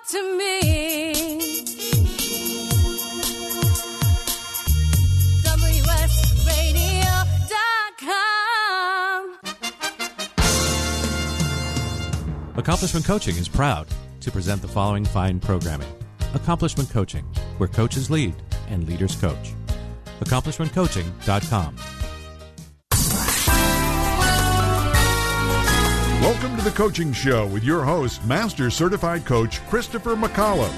talk to me. Accomplishment Coaching is proud to present the following fine programming Accomplishment Coaching, where coaches lead and leaders coach. AccomplishmentCoaching.com. Welcome to the Coaching Show with your host, Master Certified Coach Christopher McCollum.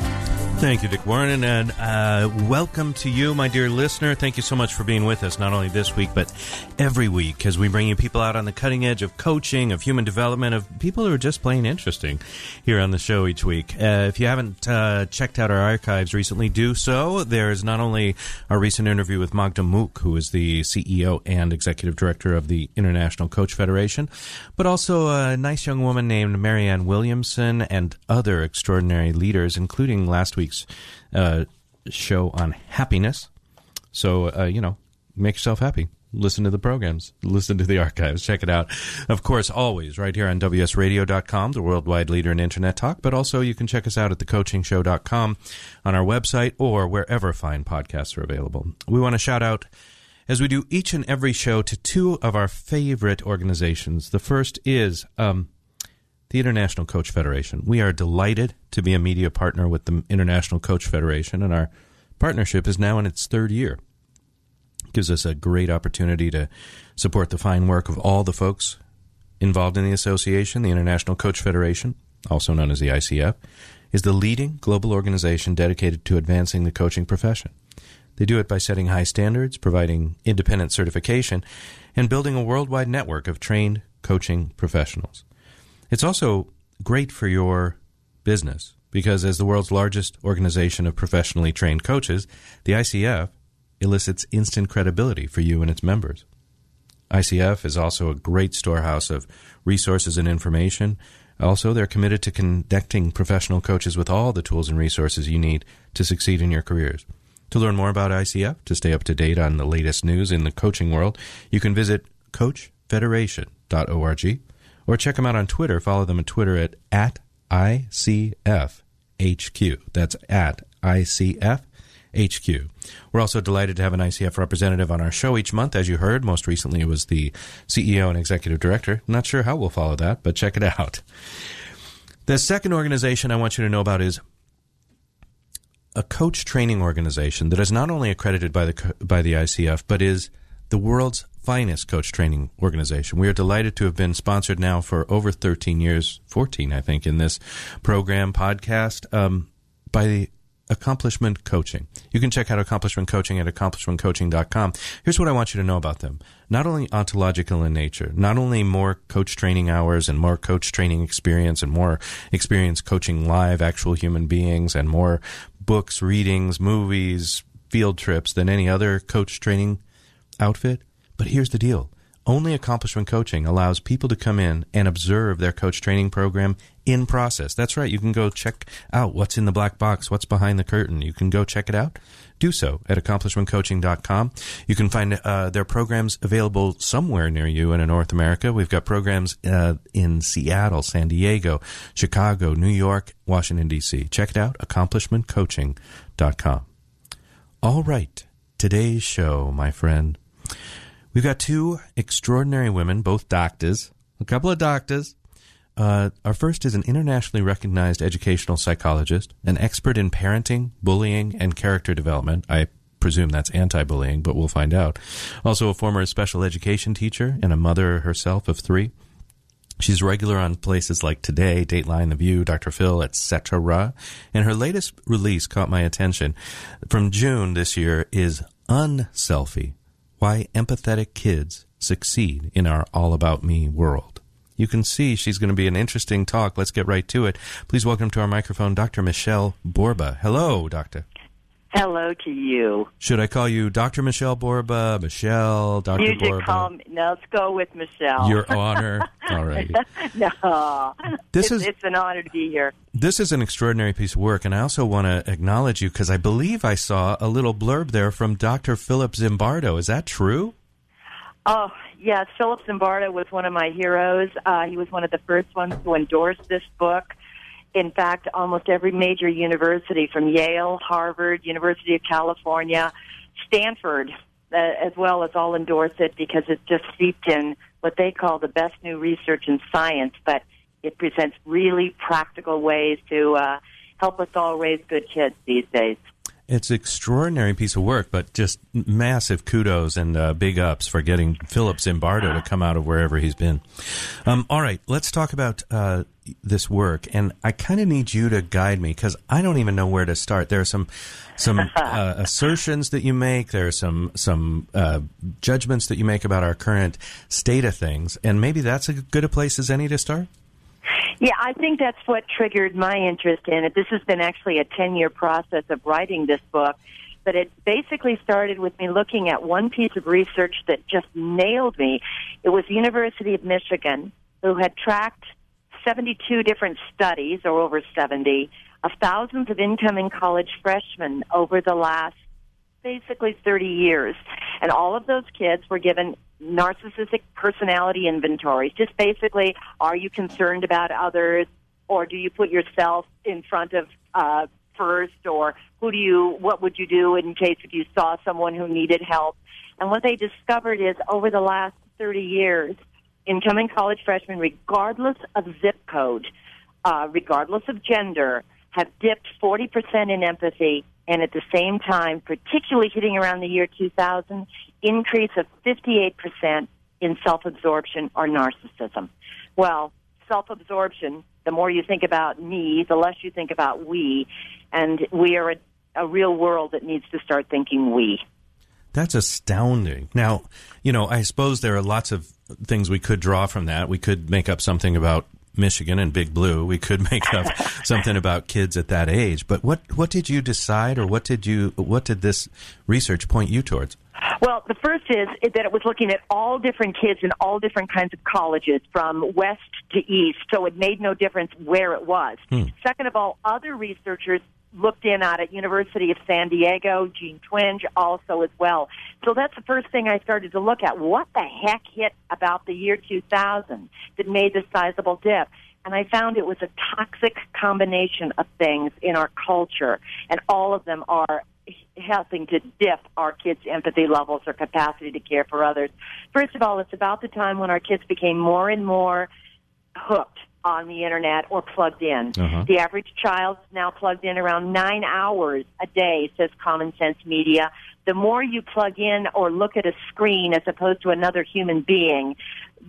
Thank you, Dick Warren, and uh, welcome to you, my dear listener. Thank you so much for being with us, not only this week, but every week, as we bring you people out on the cutting edge of coaching, of human development, of people who are just plain interesting here on the show each week. Uh, if you haven't uh, checked out our archives recently, do so. There's not only our recent interview with Magda Mook, who is the CEO and executive director of the International Coach Federation, but also a nice young woman named Marianne Williamson and other extraordinary leaders, including last week's uh, show on happiness. So, uh, you know, make yourself happy. Listen to the programs, listen to the archives, check it out. Of course, always right here on WSRadio.com, the worldwide leader in Internet talk, but also you can check us out at thecoachingshow.com on our website or wherever fine podcasts are available. We want to shout out as we do each and every show to two of our favorite organizations. The first is um, the International Coach Federation. We are delighted to be a media partner with the International Coach Federation, and our partnership is now in its third year. It gives us a great opportunity to support the fine work of all the folks involved in the association. The International Coach Federation, also known as the ICF, is the leading global organization dedicated to advancing the coaching profession. They do it by setting high standards, providing independent certification, and building a worldwide network of trained coaching professionals. It's also great for your business because, as the world's largest organization of professionally trained coaches, the ICF elicits instant credibility for you and its members. ICF is also a great storehouse of resources and information. Also, they're committed to connecting professional coaches with all the tools and resources you need to succeed in your careers. To learn more about ICF, to stay up to date on the latest news in the coaching world, you can visit coachfederation.org or check them out on Twitter. Follow them on Twitter at, at ICFHQ. That's at ICFHQ. We're also delighted to have an ICF representative on our show each month. As you heard, most recently it was the CEO and executive director. Not sure how we'll follow that, but check it out. The second organization I want you to know about is a coach training organization that is not only accredited by the by the ICF but is the world's finest coach training organization. We are delighted to have been sponsored now for over 13 years, 14 I think in this program podcast um, by Accomplishment Coaching. You can check out Accomplishment Coaching at accomplishmentcoaching.com. Here's what I want you to know about them. Not only ontological in nature, not only more coach training hours and more coach training experience and more experience coaching live actual human beings and more books, readings, movies, field trips than any other coach training outfit. But here's the deal. Only accomplishment coaching allows people to come in and observe their coach training program in process. That's right. You can go check out what's in the black box, what's behind the curtain. You can go check it out. Do so at accomplishmentcoaching.com. You can find uh, their programs available somewhere near you in North America. We've got programs uh, in Seattle, San Diego, Chicago, New York, Washington, D.C. Check it out, accomplishmentcoaching.com. All right. Today's show, my friend. We've got two extraordinary women, both doctors, a couple of doctors. Uh, our first is an internationally recognized educational psychologist, an expert in parenting, bullying, and character development. I presume that's anti bullying, but we'll find out. Also, a former special education teacher and a mother herself of three. She's regular on places like Today, Dateline, The View, Dr. Phil, etc. And her latest release caught my attention. From June this year is Unselfie why empathetic kids succeed in our all about me world. You can see she's going to be an interesting talk. Let's get right to it. Please welcome to our microphone Dr. Michele Borba. Hello, Doctor. Hello to you. Should I call you Dr. Michele Borba, Michele, Dr. You Borba? call me. No, let's go with Michele. Your honor. All right. no, This it's, is- it's an honor to be here. This is an extraordinary piece of work, and I also want to acknowledge you because I believe I saw a little blurb there from Dr. Philip Zimbardo. Is that true? Oh, yes, Philip Zimbardo was one of my heroes. Uh, he was one of the first ones to endorse this book. In fact, almost every major university from Yale, Harvard, University of California, Stanford, uh, as well as all endorse it because it's just steeped in what they call the best new research in science, but it presents really practical ways to uh, help us all raise good kids these days. It's an extraordinary piece of work, but just massive kudos and uh, big ups for getting Philip Zimbardo to come out of wherever he's been. Um, all right, let's talk about uh, this work, and I kind of need you to guide me because I don't even know where to start. There are some some uh, assertions that you make. There are some some uh, judgments that you make about our current state of things, and maybe that's as good a place as any to start. Yeah, I think that's what triggered my interest in it. This has been actually a 10 year process of writing this book, but it basically started with me looking at one piece of research that just nailed me. It was the University of Michigan, who had tracked 72 different studies, or over 70, of thousands of incoming college freshmen over the last basically 30 years. And all of those kids were given narcissistic personality inventories. Just basically, are you concerned about others, or do you put yourself in front of uh, first, or who do you, what would you do in case if you saw someone who needed help? And what they discovered is over the last 30 years, incoming college freshmen, regardless of zip code, uh, regardless of gender, have dipped 40% in empathy and at the same time, particularly hitting around the year 2000, increase of 58% in self-absorption or narcissism. Well, self-absorption, the more you think about me, the less you think about we, and we are a, a real world that needs to start thinking we. That's astounding. Now, you know, I suppose there are lots of things we could draw from that. We could make up something about Michigan and Big Blue. We could make up something about kids at that age. But what what did you decide, or what did you what did this research point you towards? Well, the first is, that it was looking at all different kids in all different kinds of colleges, from west to east, so it made no difference where it was. Hmm. Second of all, other researchers looked in at it, University of San Diego, Jean Twenge also as well. So that's the first thing I started to look at. What the heck hit about the year 2000 that made this sizable dip? And I found it was a toxic combination of things in our culture, and all of them are helping to dip our kids' empathy levels or capacity to care for others. First of all, it's about the time when our kids became more and more hooked on the internet or plugged in. Uh-huh. The average child's now plugged in around nine hours a day, says Common Sense Media. The more you plug in or look at a screen as opposed to another human being,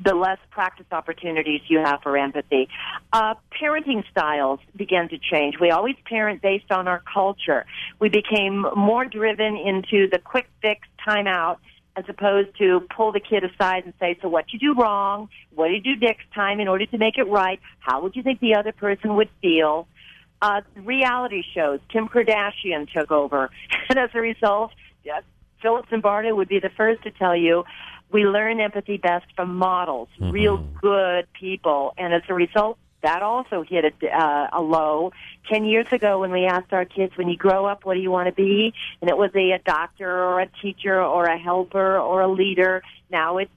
the less practice opportunities you have for empathy. Uh, parenting styles began to change. We always parent based on our culture. We became more driven into the quick fix, timeout, as opposed to pull the kid aside and say, so what you do wrong? What do you do next time in order to make it right? How would you think the other person would feel? Uh, reality shows. Kim Kardashian took over. And as a result, yes, Philip Zimbardo would be the first to tell you we learn empathy best from models, real good people. And as a result, that also hit a, uh, a low. Ten years ago, when we asked our kids, "When you grow up, what do you want to be?" and it was a, a doctor or a teacher or a helper or a leader. Now it's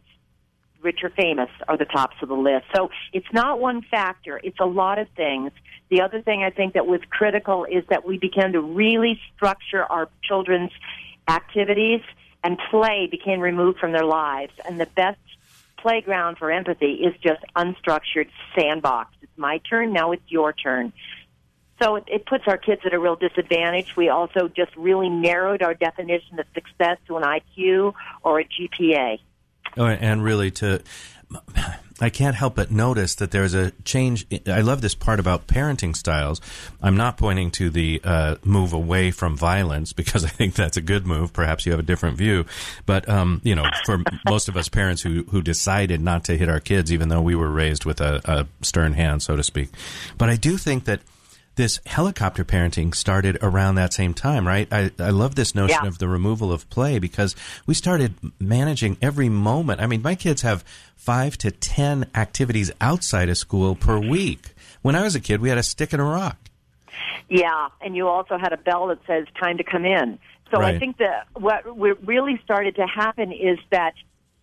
rich or famous are the tops of the list. So it's not one factor; it's a lot of things. The other thing I think that was critical is that we began to really structure our children's activities, and play became removed from their lives. And the best playground for empathy is just unstructured sandbox. My turn, now it's your turn. So it, it puts our kids at a real disadvantage. We also just really narrowed our definition of success to an IQ or a GPA. Oh, and really to I can't help but notice that there's a change. I love this part about parenting styles. I'm not pointing to the uh, move away from violence because I think that's a good move. Perhaps you have a different view, but um, you know, for most of us parents who who decided not to hit our kids, even though we were raised with a, a stern hand, so to speak. But I do think that this helicopter parenting started around that same time, right? I, I love this notion Yeah. of the removal of play because we started managing every moment. I mean, my kids have five to ten activities outside of school per week. When I was a kid, we had a stick and a rock. Yeah, and you also had a bell that says time to come in. So I think that what really started to happen is that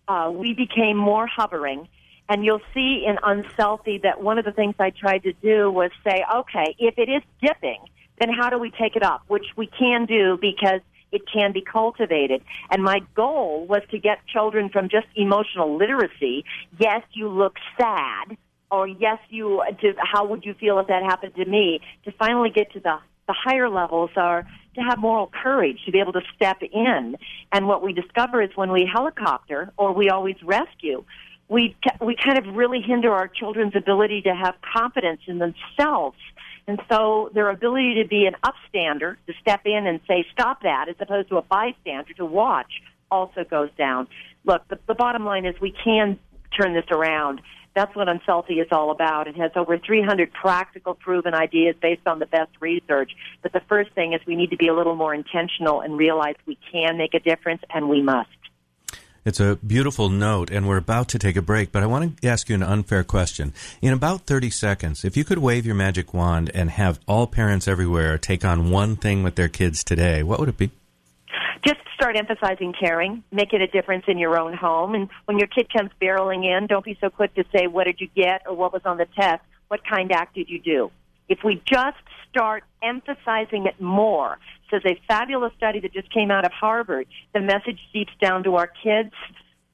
uh, we became more hovering, And you'll see in Unselfie that one of the things I tried to do was say, okay, if it is dipping, then how do we take it up? Which we can do because it can be cultivated. And my goal was to get children from just emotional literacy. Yes, you look sad, or yes, you. To, how would you feel if that happened to me? To finally get to the the higher levels are to have moral courage to be able to step in. And what we discover is when we helicopter or we always rescue, we we kind of really hinder our children's ability to have confidence in themselves. And so their ability to be an upstander, to step in and say, stop that, as opposed to a bystander to watch, also goes down. Look, the, the bottom line is we can turn this around. That's what Unselfie is all about. It has over 300 practical proven ideas based on the best research. But the first thing is we need to be a little more intentional and realize we can make a difference and we must. It's a beautiful note, and we're about to take a break, but I want to ask you an unfair question. In about 30 seconds, if you could wave your magic wand and have all parents everywhere take on one thing with their kids today, what would it be? Just start emphasizing caring, make it a difference in your own home. And when your kid comes barreling in, don't be so quick to say, What did you get? or What was on the test? What kind act did you do? If we just start emphasizing it more, says a fabulous study that just came out of Harvard, the message seeps down to our kids.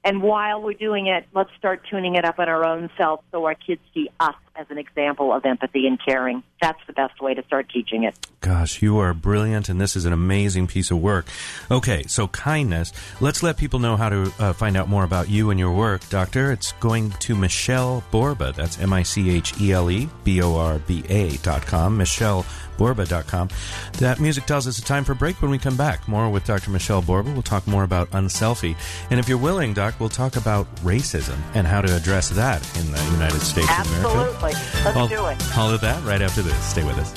And while we're doing it, let's start tuning it up on our own self so our kids see us as an example of empathy and caring. That's the best way to start teaching it. Gosh, you are brilliant, and this is an amazing piece of work. Okay, so kindness. Let's let people know how to uh, find out more about you and your work, Doctor. It's going to Michele Borba. That's M I C H E L E B O R B A dot com. Michele Borba.com. That music tells us it's time for a break when we come back. More with Dr. Michele Borba. We'll talk more about Unselfie. And if you're willing, Doc, we'll talk about racism and how to address that in the United States Absolutely. of America. Let's I'll, do it. I'll do that right after this. Stay with us.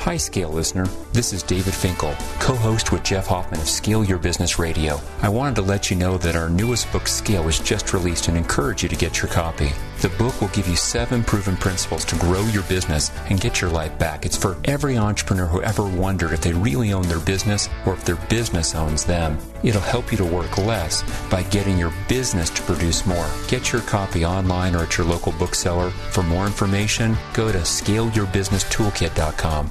Hi, Scale listener. This is David Finkel, co host with Jeff Hoffman of Scale Your Business Radio. I wanted to let you know that our newest book, Scale, was just released and encourage you to get your copy. The book will give you seven proven principles to grow your business and get your life back. It's for every entrepreneur who ever wondered if they really own their business or if their business owns them. It'll help you to work less by getting your business to produce more. Get your copy online or at your local bookseller. For more information, go to scaleyourbusinesstoolkit.com.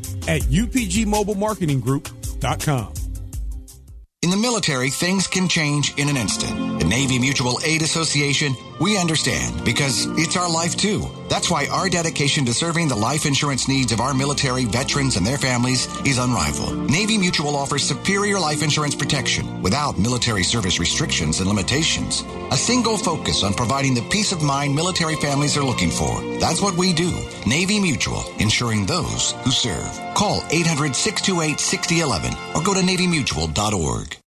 at upgmobilemarketinggroup.com. In the military, things can change in an instant. The Navy Mutual Aid Association We understand because it's our life too. That's why our dedication to serving the life insurance needs of our military veterans and their families is unrivaled. Navy Mutual offers superior life insurance protection without military service restrictions and limitations. A single focus on providing the peace of mind military families are looking for. That's what we do. Navy Mutual, insuring those who serve. Call 800 628 6011 or go to NavyMutual.org.